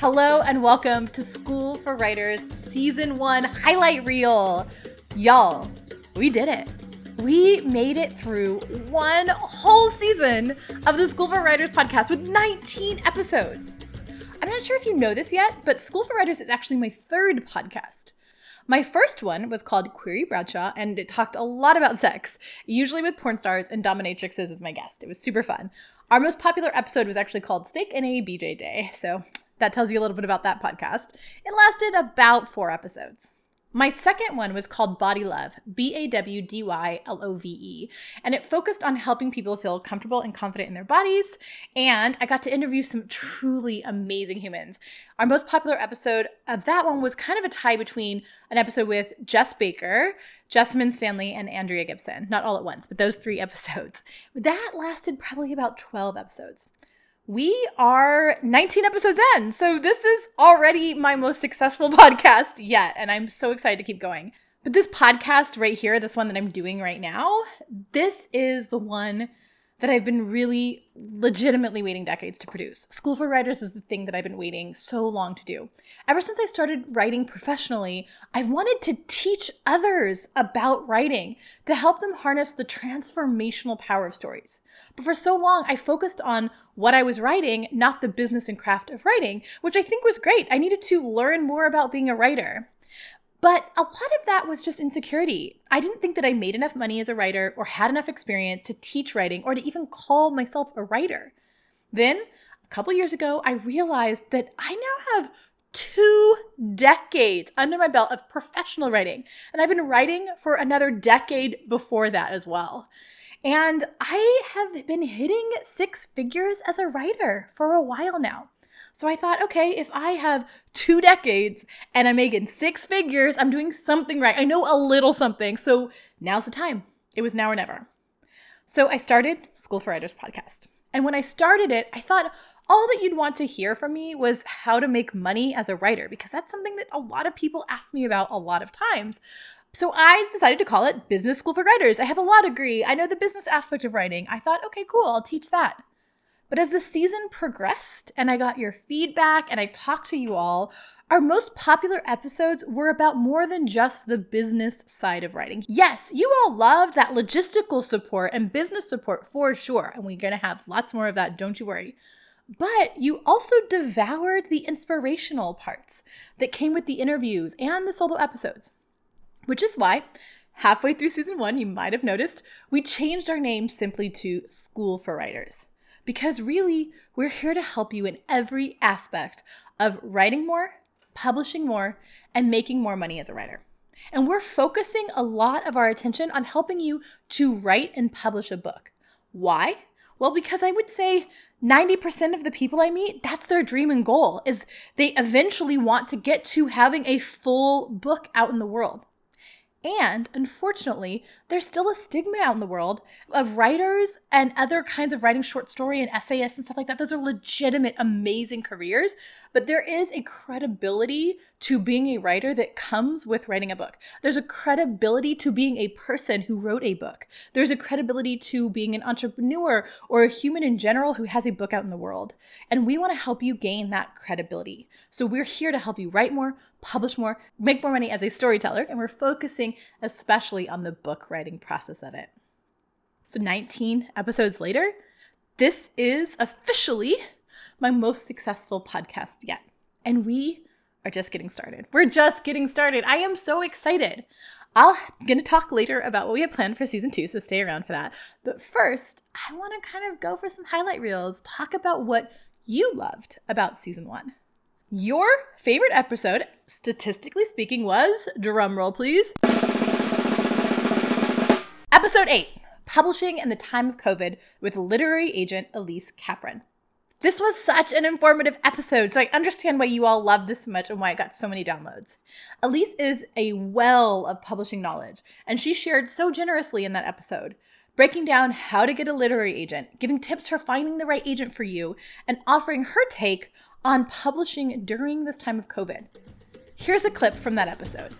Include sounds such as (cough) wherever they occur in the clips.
Hello and welcome to School for Writers Season 1 Highlight Reel. Y'all, we did it. We made it through one whole season of the School for Writers podcast with 19 episodes. I'm not sure if you know this yet, but School for Writers is actually my third podcast. My first one was called Query Bradshaw, and it talked a lot about sex, usually with porn stars and dominatrixes as my guest. It was super fun. Our most popular episode was actually called Steak and a BJ Day, so that tells you a little bit about that podcast. It lasted about four episodes. My second one was called Bawdy Love, B A W D Y L O V E, and it focused on helping people feel comfortable and confident in their bodies. And I got to interview some truly amazing humans. Our most popular episode of that one was kind of a tie between an episode with Jes Baker, Jessamyn Stanley, and Andrea Gibson. Not all at once, but those three (laughs) episodes. That lasted probably about 12 episodes. We are 19 episodes in. So this is already my most successful (laughs) podcast yet. And I'm so excited to keep going. But this podcast right here, this one that I'm doing right now, this is the one that I've been really legitimately waiting decades to produce. School for Writers is the thing that I've been waiting so long to do. Ever since I started writing professionally, I've wanted to teach others about writing to help them harness the transformational power of stories. But for so long, I focused on what I was writing, not the business and craft of writing, which I think was great. I needed to learn more about being a writer. But a lot of that was just insecurity. I didn't think that I made enough money as a writer or had enough experience to teach writing or to even call myself a writer. Then, a couple years ago, I realized that I now have two decades under my belt of professional writing. And I've been writing for another decade before that as well. And I have been hitting six figures as a writer for a while now. So I thought, okay, if I have two decades and I'm making six figures, I'm doing something right. I know a little something. So now's the time. It was now or never. So I started School for Writers podcast. And when I started it, I thought all that you'd want to hear from me was how to make money as a writer, because that's something that a lot of people ask me about a lot of times. So I decided to call it Business School for Writers. I have a law degree. I know the business aspect of writing. I thought, okay, cool, I'll teach that. But as the season progressed and I got your feedback and I talked to you all, our most popular episodes were about more than just the business side of writing. Yes, you all love that logistical support and business support for sure, and we're gonna have lots more of that, don't you worry. But you also devoured the inspirational parts that came with the interviews and the solo episodes, which is why halfway through season one, you might have noticed, we changed our name simply to School for Writers because really, we're here to help you in every aspect of writing more, publishing more, and making more money as a writer. And we're focusing a lot of our attention on helping you to write and publish a book. Why? Well, because I would say 90% of the people I meet, that's their dream and goal is they eventually want to get to having a full book out in the world. And unfortunately, there's still a stigma out in the world of writers and other kinds of writing short story and essayists and stuff like that. Those are legitimate, amazing careers, but there is a credibility to being a writer that comes with writing a book. There's a credibility to being a person who wrote a book. There's a credibility to being an entrepreneur or a human in general who has a book out in the world. And we want to help you gain that credibility. So we're here to help you write more, publish more, make more money as a storyteller, and we're focusing especially on the book writing process of it. So, 19 episodes later, this is officially my most successful podcast yet. And we are just getting started. We're just getting started. I am so excited. I'm going to talk later about what we have planned for season two, so stay around for that. But first, I want to kind of go for some highlight reels, talk about what you loved about season one. Your favorite episode, statistically speaking, was drumroll please. Episode 8 Publishing in the Time of COVID with literary agent Elise Capron. This was such an informative episode, so I understand why you all love this so much and why it got so many downloads. Elise is a well of publishing knowledge, and she shared so generously in that episode, breaking down how to get a literary agent, giving tips for finding the right agent for you, and offering her take on publishing during this time of COVID. Here's a clip from that episode.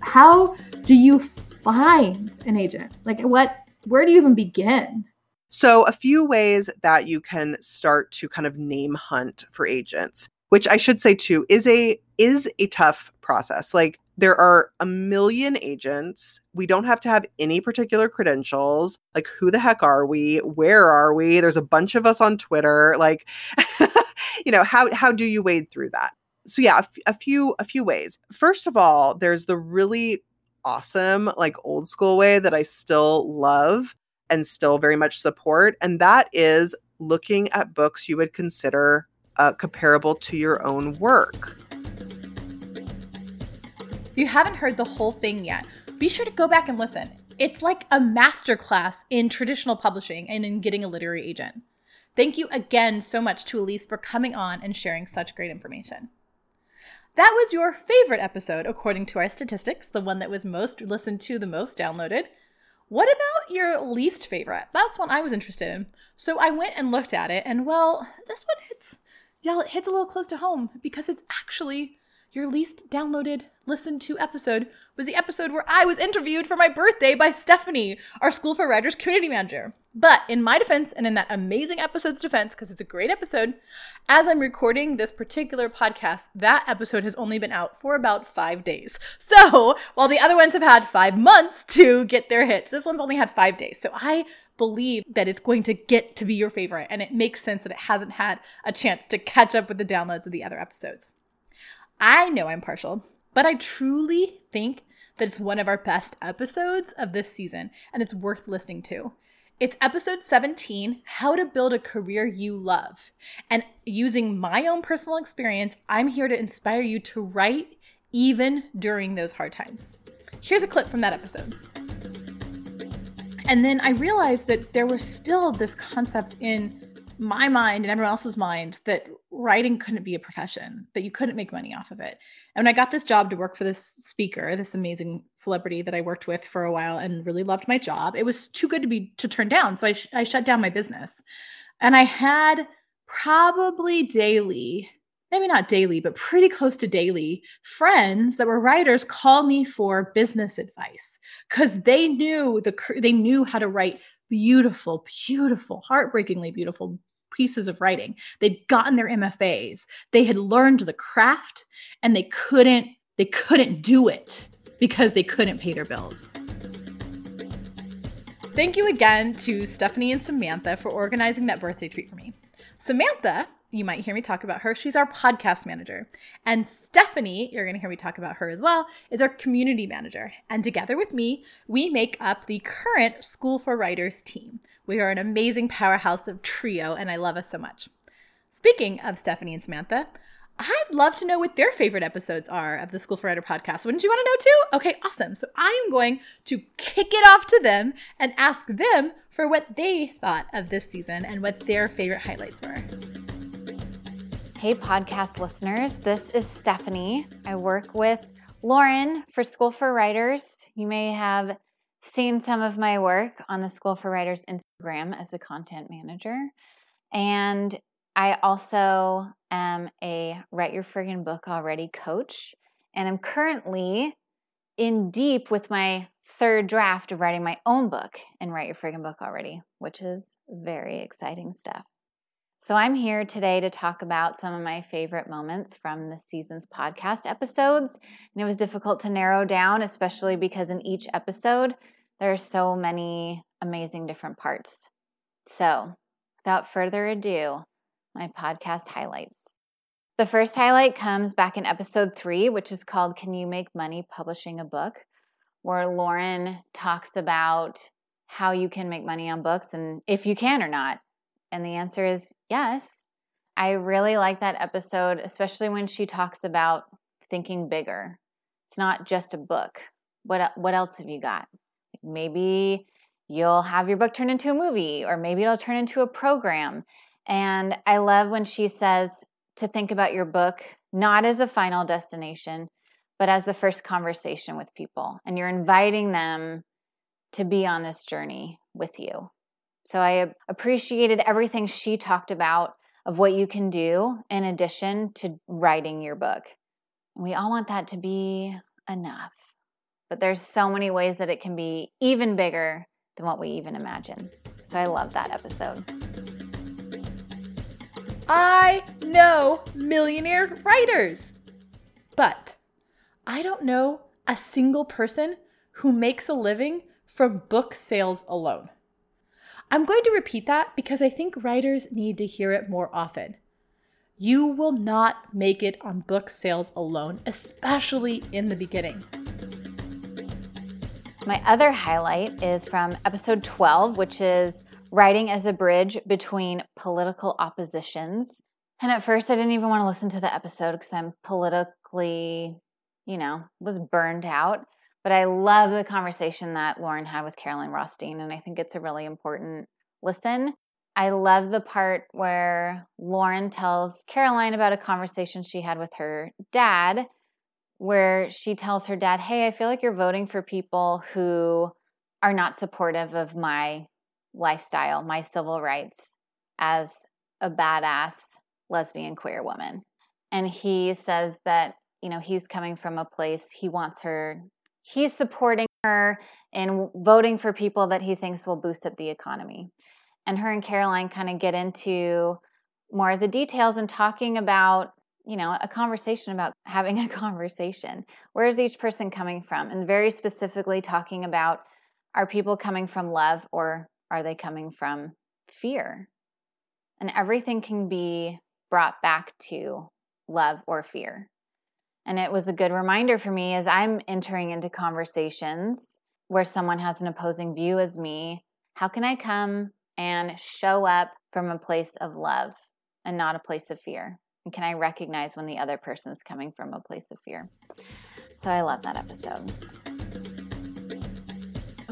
How do you find an agent? Like what where do you even begin? So, a few ways that you can start to kind of name hunt for agents, which I should say too is a is a tough process. Like there are a million agents. We don't have to have any particular credentials. Like who the heck are we? Where are we? There's a bunch of us on Twitter. Like (laughs) you know, how how do you wade through that? So yeah, a, f- a few a few ways. First of all, there's the really awesome like old school way that I still love and still very much support. And that is looking at books you would consider uh, comparable to your own work. If you haven't heard the whole thing yet, be sure to go back and listen. It's like a masterclass in traditional publishing and in getting a literary agent. Thank you again so much to Elise for coming on and sharing such great information. That was your favorite episode, according to our statistics, the one that was most listened to, the most downloaded. What about your least favorite? That's one I was interested in. So I went and looked at it, and well, this one hits, yeah, it hits a little close to home because it's actually your least downloaded, listened to episode was the episode where I was interviewed for my birthday by Stephanie, our School for Writers community manager. But in my defense, and in that amazing episode's defense, because it's a great episode, as I'm recording this particular podcast, that episode has only been out for about five days. So while the other ones have had five months to get their hits, this one's only had five days. So I believe that it's going to get to be your favorite, and it makes sense that it hasn't had a chance to catch up with the downloads of the other episodes. I know I'm partial, but I truly think that it's one of our best episodes of this season, and it's worth listening to. It's episode 17 How to Build a Career You Love. And using my own personal experience, I'm here to inspire you to write even during those hard times. Here's a clip from that episode. And then I realized that there was still this concept in my mind and everyone else's mind that writing couldn't be a profession, that you couldn't make money off of it. And when I got this job to work for this speaker, this amazing celebrity that I worked with for a while and really loved my job, it was too good to be to turn down. So I, sh- I shut down my business. And I had probably daily, maybe not daily, but pretty close to daily friends that were writers call me for business advice because they knew the they knew how to write beautiful, beautiful, heartbreakingly beautiful pieces of writing. They'd gotten their MFAs. They had learned the craft and they couldn't they couldn't do it because they couldn't pay their bills. Thank you again to Stephanie and Samantha for organizing that birthday treat for me. Samantha you might hear me talk about her. She's our podcast manager. And Stephanie, you're going to hear me talk about her as well, is our community manager. And together with me, we make up the current School for Writers team. We are an amazing powerhouse of trio, and I love us so much. Speaking of Stephanie and Samantha, I'd love to know what their favorite episodes are of the School for Writer podcast. Wouldn't you want to know too? Okay, awesome. So I am going to kick it off to them and ask them for what they thought of this season and what their favorite highlights were. Hey, podcast listeners, this is Stephanie. I work with Lauren for School for Writers. You may have seen some of my work on the School for Writers Instagram as a content manager. And I also am a Write Your Friggin' Book Already coach. And I'm currently in deep with my third draft of writing my own book and Write Your Friggin' Book Already, which is very exciting stuff. So, I'm here today to talk about some of my favorite moments from the season's podcast episodes. And it was difficult to narrow down, especially because in each episode, there are so many amazing different parts. So, without further ado, my podcast highlights. The first highlight comes back in episode three, which is called Can You Make Money Publishing a Book? where Lauren talks about how you can make money on books and if you can or not. And the answer is yes. I really like that episode, especially when she talks about thinking bigger. It's not just a book. What what else have you got? Maybe you'll have your book turn into a movie or maybe it'll turn into a program. And I love when she says to think about your book not as a final destination, but as the first conversation with people. And you're inviting them to be on this journey with you. So I appreciated everything she talked about of what you can do in addition to writing your book. We all want that to be enough. But there's so many ways that it can be even bigger than what we even imagine. So I love that episode. I know millionaire writers, but I don't know a single person who makes a living from book sales alone. I'm going to repeat that because I think writers need to hear it more often. You will not make it on book sales alone, especially in the beginning. My other highlight is from episode 12, which is writing as a bridge between political oppositions. And at first, I didn't even want to listen to the episode because I'm politically, you know, was burned out. But I love the conversation that Lauren had with Caroline Rothstein, and I think it's a really important listen. I love the part where Lauren tells Caroline about a conversation she had with her dad, where she tells her dad, Hey, I feel like you're voting for people who are not supportive of my lifestyle, my civil rights as a badass lesbian queer woman. And he says that, you know, he's coming from a place he wants her he's supporting her in voting for people that he thinks will boost up the economy. And her and Caroline kind of get into more of the details and talking about, you know, a conversation about (laughs) having a conversation. Where is each person coming from? And very specifically talking about are people coming from love or are they coming from fear? And everything can be brought back to love or fear. And it was a good reminder for me as I'm entering into conversations where someone has an opposing view as me. How can I come and show up from a place of love and not a place of fear? And can I recognize when the other person is coming from a place of fear? So I love that episode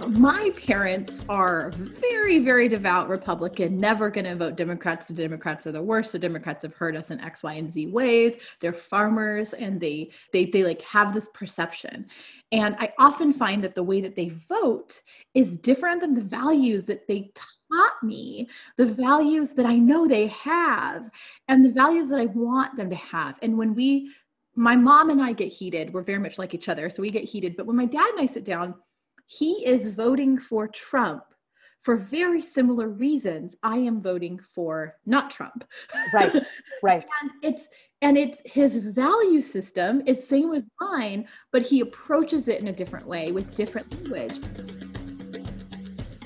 my parents are very, very devout Republican, never going to vote Democrats. The Democrats are the worst. The Democrats have hurt us in X, Y, and Z ways. They're farmers and they they they like have this perception. And I often find that the way that they vote is different than the values that they taught me, the values that I know they have, and the values that I want them to have. And when we my mom and I get heated, we're very much like each other, so we get heated. But when my dad and I sit down, he is voting for Trump for very similar reasons. I am voting for not Trump. Right, (laughs) right. and it's and it's his value system is same as mine, but he approaches it in a different way with different language.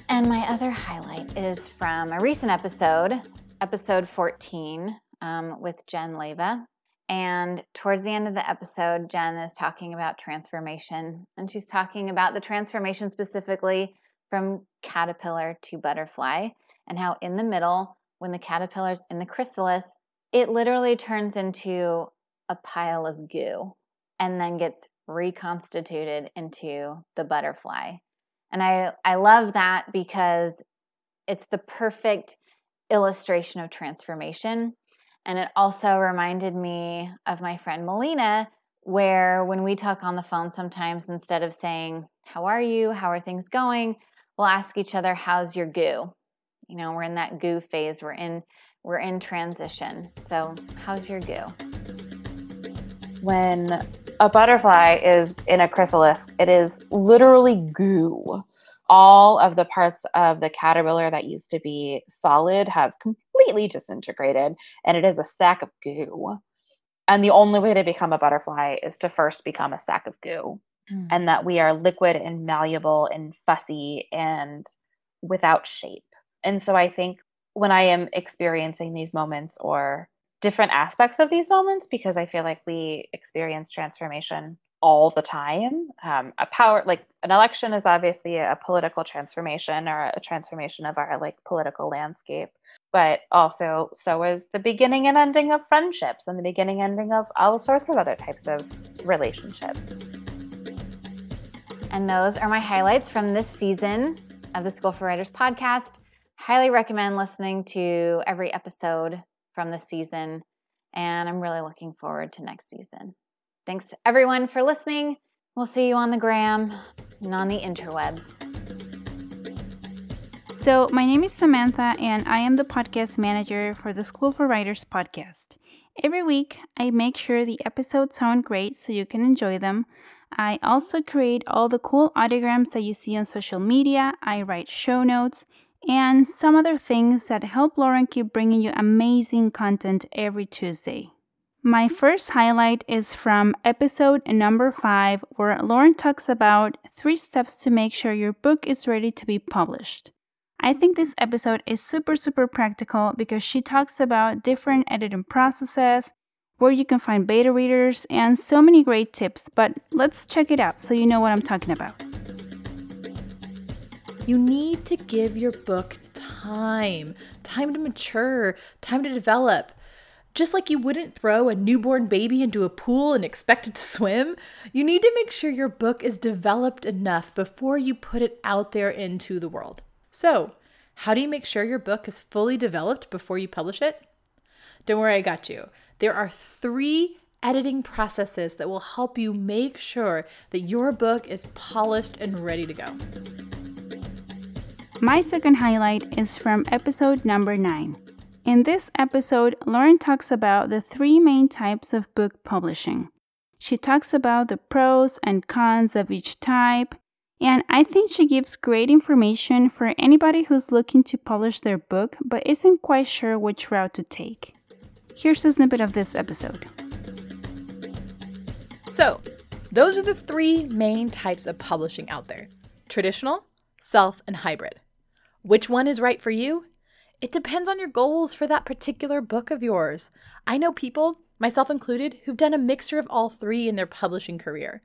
And my other highlight is from a recent episode, episode 14, um, with Jen Leva. And towards the end of the episode, Jen is talking about transformation. And she's talking about the transformation specifically from caterpillar to butterfly, and how in the middle, when the caterpillar's in the chrysalis, it literally turns into a pile of goo and then gets reconstituted into the butterfly. And I, I love that because it's the perfect illustration of transformation and it also reminded me of my friend Melina, where when we talk on the phone, sometimes instead of saying, How are you? How are things going? We'll ask each other, How's your goo? You know, we're in that goo phase. We're in we're in transition. So how's your goo? When a butterfly is in a chrysalis, it is literally goo all of the parts of the caterpillar that used to be solid have completely disintegrated and it is a sack of goo. And the only way to become a butterfly is to first become a sack of goo. Mm. And that we are liquid and malleable and fussy and without shape. And so I think when I am experiencing these moments or different aspects of these moments, because I feel like we experience transformation all the time. Um, a power like an election is obviously a political transformation or a transformation of our like political landscape, but also so is the beginning and ending of friendships and the beginning ending of all sorts of other types of relationships. And those are my highlights from this season of the School for Writers podcast. Highly recommend listening to every episode from this season, and I'm really looking forward to next season. Thanks everyone for listening. We'll see you on the gram and on the interwebs. So, my name is Samantha, and I am the podcast manager for the School for Writers podcast. Every week, I make sure the episodes sound great so you can enjoy them. I also create all the cool audiograms that you see on social media. I write show notes, and some other things that help Lauren keep bringing you amazing content every Tuesday. My first highlight is from episode number five, where Lauren talks about three steps to make sure your book is ready to be published. I think this episode is super, super practical because she talks about different editing processes, where you can find beta readers, and so many great tips. But let's check it out so you know what I'm talking about. You need to give your book time time to mature, time to develop. Just like you wouldn't throw a newborn baby into a pool and expect it to swim, you need to make sure your book is developed enough before you put it out there into the world. So, how do you make sure your book is fully developed before you publish it? Don't worry, I got you. There are three editing processes that will help you make sure that your book is polished and ready to go. My second highlight is from episode number 9. In this episode, Lauren talks about the three main types of book publishing. She talks about the pros and cons of each type, and I think she gives great information for anybody who's looking to publish their book but isn't quite sure which route to take. Here's a snippet of this episode. So, those are the three main types of publishing out there traditional, self, and hybrid. Which one is right for you? It depends on your goals for that particular book of yours. I know people, myself included, who've done a mixture of all three in their publishing career.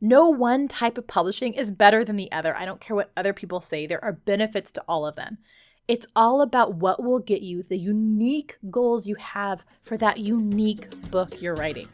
No one type of publishing is better than the other. I don't care what other people say, there are benefits to all of them. It's all about what will get you the unique goals you have for that unique book you're writing.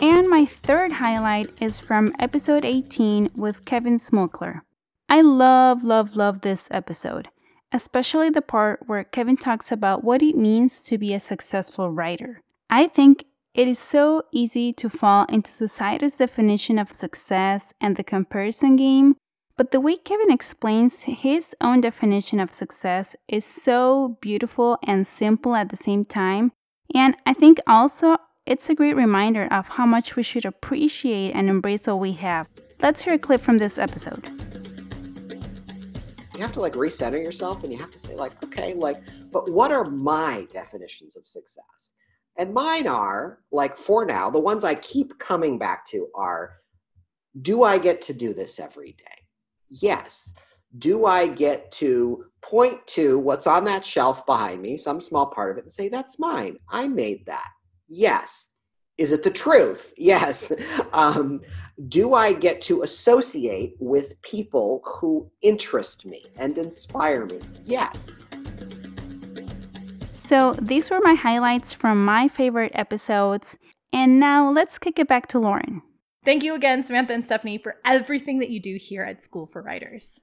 And my third highlight is from episode 18 with Kevin Smokler. I love, love, love this episode, especially the part where Kevin talks about what it means to be a successful writer. I think it is so easy to fall into society's definition of success and the comparison game but the way Kevin explains his own definition of success is so beautiful and simple at the same time. And I think also it's a great reminder of how much we should appreciate and embrace what we have. Let's hear a clip from this episode. You have to like recenter yourself and you have to say, like, okay, like, but what are my definitions of success? And mine are, like, for now, the ones I keep coming back to are do I get to do this every day? Yes. Do I get to point to what's on that shelf behind me, some small part of it, and say, that's mine? I made that. Yes. Is it the truth? (laughs) Yes. Um, do I get to associate with people who interest me and inspire me? Yes. So, these were my highlights from my favorite episodes. And now let's kick it back to Lauren. Thank you again, Samantha and Stephanie, for everything that you do here at School for Writers.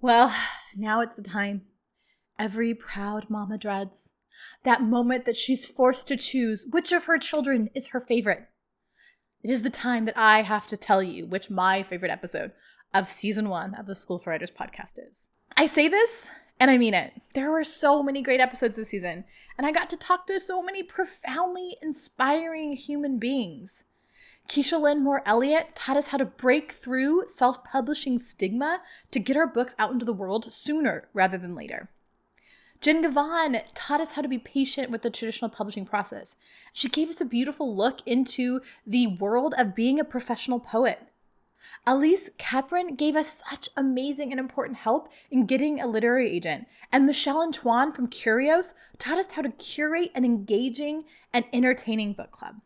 Well, (sighs) now it's the time. Every proud mama dreads. That moment that she's forced to choose which of her children is her favorite. It is the time that I have to tell you which my favorite episode of season one of the School for Writers podcast is. I say this and I mean it. There were so many great episodes this season, and I got to talk to so many profoundly inspiring human beings. Keisha Lynn Moore Elliott taught us how to break through self publishing stigma to get our books out into the world sooner rather than later. Jen Gavon taught us how to be patient with the traditional publishing process. She gave us a beautiful look into the world of being a professional poet. Elise Capron gave us such amazing and important help in getting a literary agent. And Michelle Antoine from Curios taught us how to curate an engaging and entertaining book club.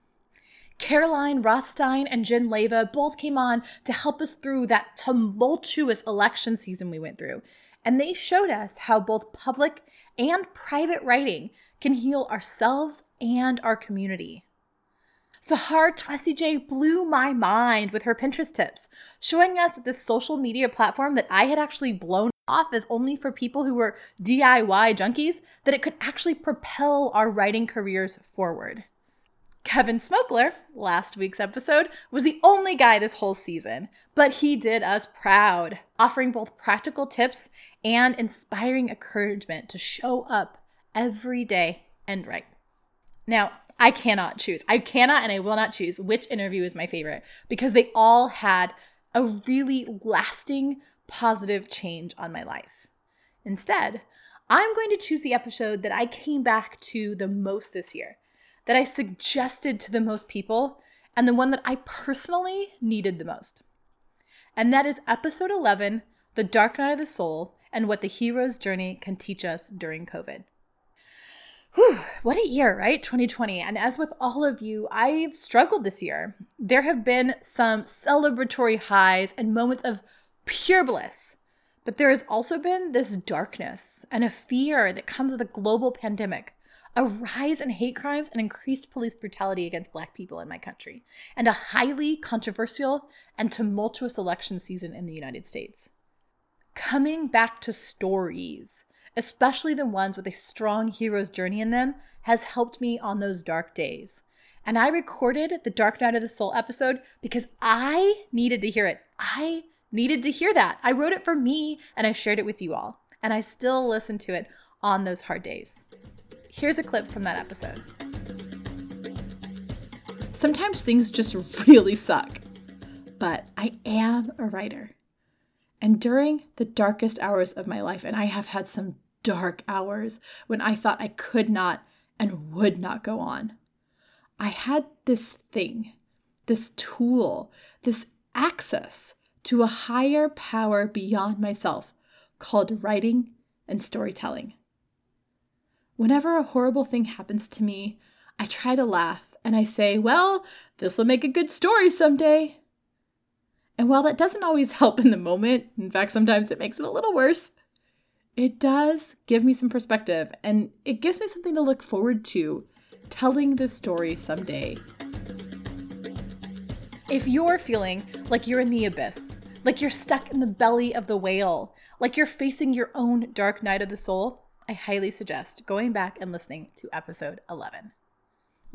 Caroline Rothstein and Jen Leva both came on to help us through that tumultuous election season we went through. And they showed us how both public and private writing can heal ourselves and our community. Sahar Twessy blew my mind with her Pinterest tips, showing us that this social media platform that I had actually blown off as only for people who were DIY junkies, that it could actually propel our writing careers forward. Kevin Smokler, last week's episode, was the only guy this whole season, but he did us proud, offering both practical tips and inspiring encouragement to show up every day and write. Now, I cannot choose. I cannot and I will not choose which interview is my favorite because they all had a really lasting, positive change on my life. Instead, I'm going to choose the episode that I came back to the most this year, that I suggested to the most people, and the one that I personally needed the most. And that is episode 11 The Dark Night of the Soul and What the Hero's Journey Can Teach Us During COVID. Whew, what a year, right? 2020. And as with all of you, I've struggled this year. There have been some celebratory highs and moments of pure bliss. But there has also been this darkness and a fear that comes with a global pandemic, a rise in hate crimes and increased police brutality against Black people in my country, and a highly controversial and tumultuous election season in the United States. Coming back to stories especially the ones with a strong hero's journey in them, has helped me on those dark days. And I recorded the Dark Night of the Soul episode because I needed to hear it. I needed to hear that. I wrote it for me and I shared it with you all. And I still listen to it on those hard days. Here's a clip from that episode. Sometimes things just (laughs) really suck, but I am a writer. And during the darkest hours of my life, and I have had some dark hours when I thought I could not and would not go on. I had this thing, this tool, this access to a higher power beyond myself called writing and storytelling. Whenever a horrible thing happens to me, I try to laugh and I say, well, this will make a good story someday. And while that doesn't always (laughs) help in the moment, in fact, sometimes it makes it a little worse, it does give me some perspective and it gives me something to look forward to telling this story someday. If you're feeling like you're in the abyss, like you're stuck in the belly of the whale, like you're facing your own dark night of the soul, I highly suggest going back and listening to episode 11.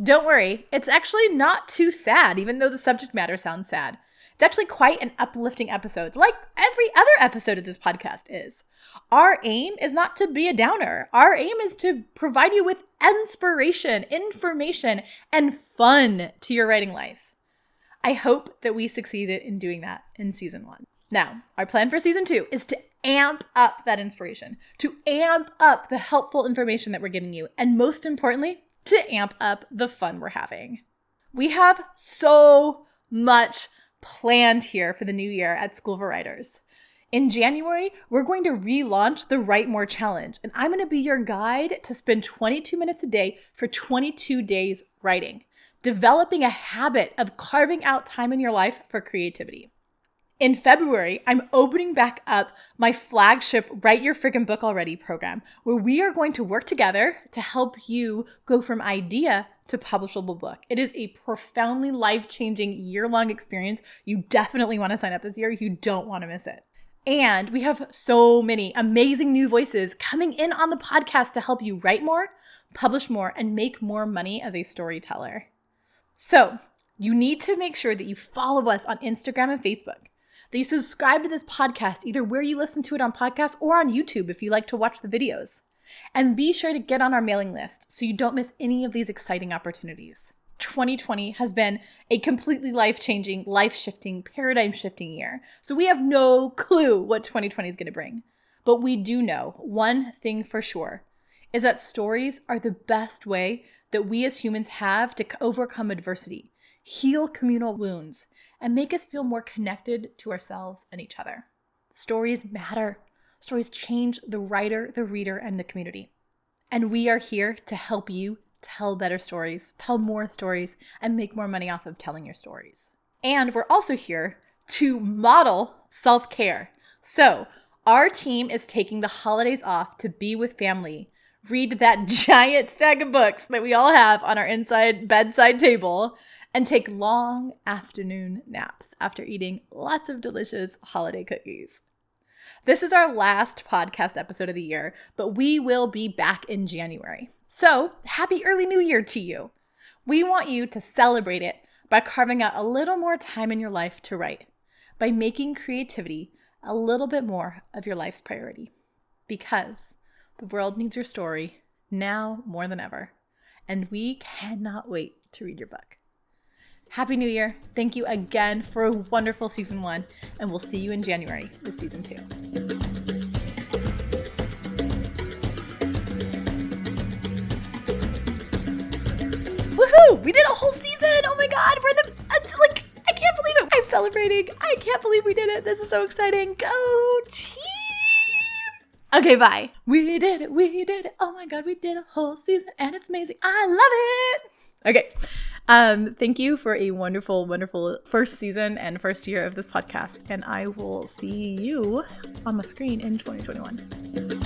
Don't worry, it's actually not too sad, even though the subject matter sounds sad. It's actually quite an uplifting episode, like every other episode of this podcast is. Our aim is not to be a downer. Our aim is to provide you with inspiration, information, and fun to your writing life. I hope that we succeeded in doing that in season one. Now, our plan for season two is to amp up that inspiration, to amp up the helpful information that we're giving you, and most importantly, to amp up the fun we're having. We have so much planned here for the new year at School for Writers. In January, we're going to relaunch the Write More Challenge, and I'm going to be your guide to spend 22 minutes a day for 22 days writing, developing a habit of carving out time in your life for creativity. In February, I'm opening back up my flagship Write Your Freaking Book Already program, where we are going to work together to help you go from idea to publishable book. It is a profoundly life changing year long experience. You definitely want to sign up this year. You don't want to miss it. And we have so many amazing new voices coming in on the podcast to help you write more, publish more, and make more money as a storyteller. So, you need to make sure that you follow us on Instagram and Facebook, that you subscribe to this podcast either where you listen to it on podcast or on YouTube if you like to watch the videos. And be sure to get on our mailing list so you don't miss any of these exciting opportunities. 2020 has been a completely life changing, life shifting, paradigm shifting year. So we have no clue what 2020 is going to bring. But we do know one thing for sure is that stories are the best way that we as humans have to overcome adversity, heal communal wounds, and make us feel more connected to ourselves and each other. Stories matter. Stories change the writer, the reader, and the community. And we are here to help you tell better stories, tell more stories, and make more money off of telling your stories. And we're also here to model self care. So, our team is taking the holidays off to be with family, read that (laughs) giant stack of books that we all have on our inside bedside table, and take long afternoon naps after eating lots of delicious holiday cookies. This is our last podcast episode of the year, but we will be back in January. So, happy early new year to you. We want you to celebrate it by carving out a little more time in your life to write, by making creativity a little bit more of your life's priority. Because the world needs your story now more than ever, and we cannot wait to read your book. Happy New Year. Thank you again for a wonderful season one, and we'll see you in January with season two. Woohoo! We did a whole season! Oh my god, we're the. It's like, I can't believe it. I'm celebrating. I can't believe we did it. This is so exciting. Go team! Okay, bye. We did it. We did it. Oh my god, we did a whole season and it's amazing. I love it. Okay. Um, thank you for a wonderful, wonderful first season and first year of this podcast. And I will see you on the screen in 2021.